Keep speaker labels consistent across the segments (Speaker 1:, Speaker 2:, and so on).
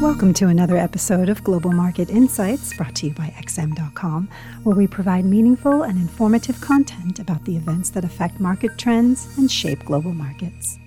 Speaker 1: Welcome to another episode of Global Market Insights brought to you by XM.com, where we provide meaningful and informative content about the events that affect market trends and shape global markets.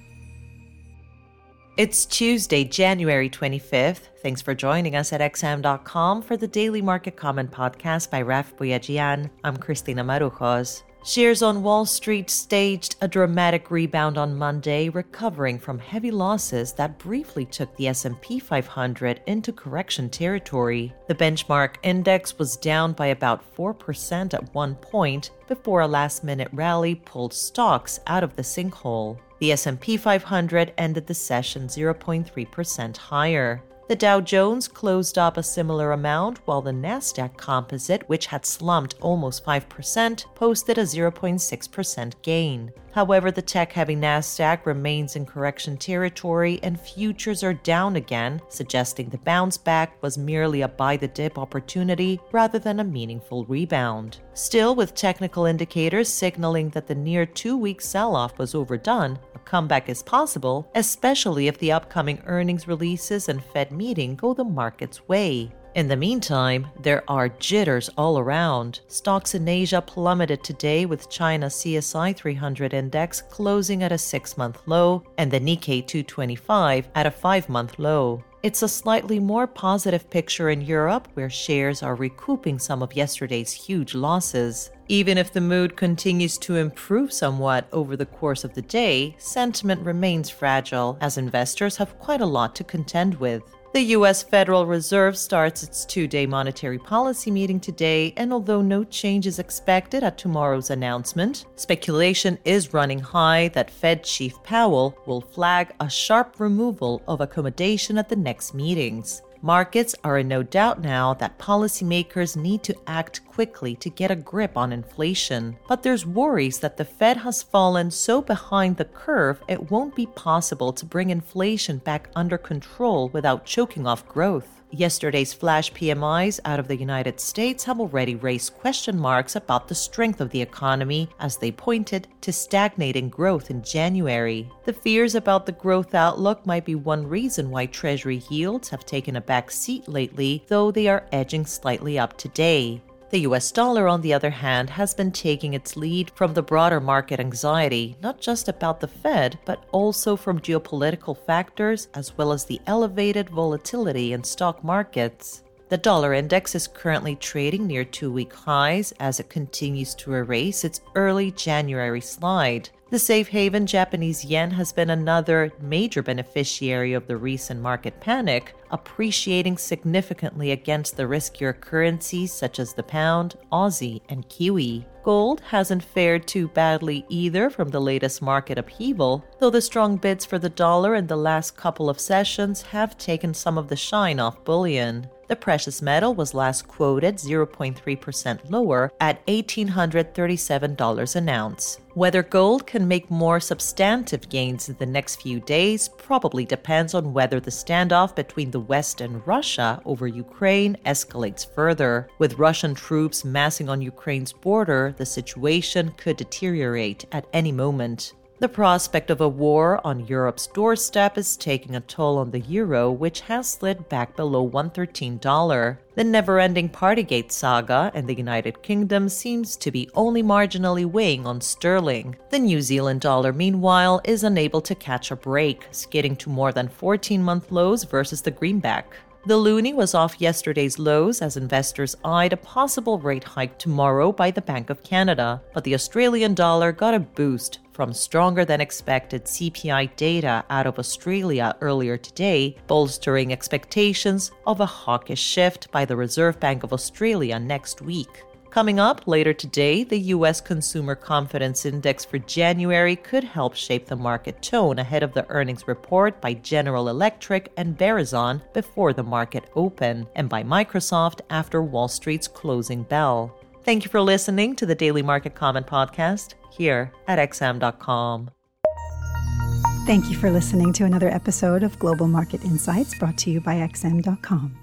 Speaker 2: It's Tuesday, January 25th. Thanks for joining us at XM.com for the Daily Market Comment podcast by Raf Boyajian. I'm Christina Marujos. Shares on Wall Street staged a dramatic rebound on Monday, recovering from heavy losses that briefly took the S&P 500 into correction territory. The benchmark index was down by about 4% at one point before a last-minute rally pulled stocks out of the sinkhole. The S&P 500 ended the session 0.3% higher. The Dow Jones closed up a similar amount, while the Nasdaq Composite, which had slumped almost 5%, posted a 0.6% gain. However, the tech heavy NASDAQ remains in correction territory and futures are down again, suggesting the bounce back was merely a buy the dip opportunity rather than a meaningful rebound. Still, with technical indicators signaling that the near two week sell off was overdone, comeback is possible, especially if the upcoming earnings releases and Fed meeting go the market's way. In the meantime, there are jitters all around. Stocks in Asia plummeted today with China CSI 300 index closing at a 6-month low and the Nikkei 225 at a 5-month low. It's a slightly more positive picture in Europe, where shares are recouping some of yesterday's huge losses. Even if the mood continues to improve somewhat over the course of the day, sentiment remains fragile as investors have quite a lot to contend with. The U.S. Federal Reserve starts its two day monetary policy meeting today, and although no change is expected at tomorrow's announcement, speculation is running high that Fed Chief Powell will flag a sharp removal of accommodation at the next meetings. Markets are in no doubt now that policymakers need to act quickly to get a grip on inflation. But there's worries that the Fed has fallen so behind the curve it won't be possible to bring inflation back under control without choking off growth. Yesterday's flash PMIs out of the United States have already raised question marks about the strength of the economy as they pointed to stagnating growth in January. The fears about the growth outlook might be one reason why Treasury yields have taken a back seat lately, though they are edging slightly up today. The US dollar, on the other hand, has been taking its lead from the broader market anxiety, not just about the Fed, but also from geopolitical factors as well as the elevated volatility in stock markets. The dollar index is currently trading near two week highs as it continues to erase its early January slide. The safe haven Japanese yen has been another major beneficiary of the recent market panic, appreciating significantly against the riskier currencies such as the pound, Aussie, and Kiwi. Gold hasn't fared too badly either from the latest market upheaval, though the strong bids for the dollar in the last couple of sessions have taken some of the shine off bullion. The precious metal was last quoted 0.3% lower at $1,837 an ounce. Whether gold can make more substantive gains in the next few days probably depends on whether the standoff between the West and Russia over Ukraine escalates further. With Russian troops massing on Ukraine's border, the situation could deteriorate at any moment. The prospect of a war on Europe's doorstep is taking a toll on the euro, which has slid back below $113. The never ending Partygate saga in the United Kingdom seems to be only marginally weighing on sterling. The New Zealand dollar, meanwhile, is unable to catch a break, skidding to more than 14 month lows versus the greenback. The loonie was off yesterday's lows as investors eyed a possible rate hike tomorrow by the Bank of Canada, but the Australian dollar got a boost from stronger than expected CPI data out of Australia earlier today, bolstering expectations of a hawkish shift by the Reserve Bank of Australia next week. Coming up later today, the U.S. Consumer Confidence Index for January could help shape the market tone ahead of the earnings report by General Electric and Verizon before the market open, and by Microsoft after Wall Street's closing bell. Thank you for listening to the Daily Market Comment Podcast here at XM.com.
Speaker 1: Thank you for listening to another episode of Global Market Insights brought to you by XM.com.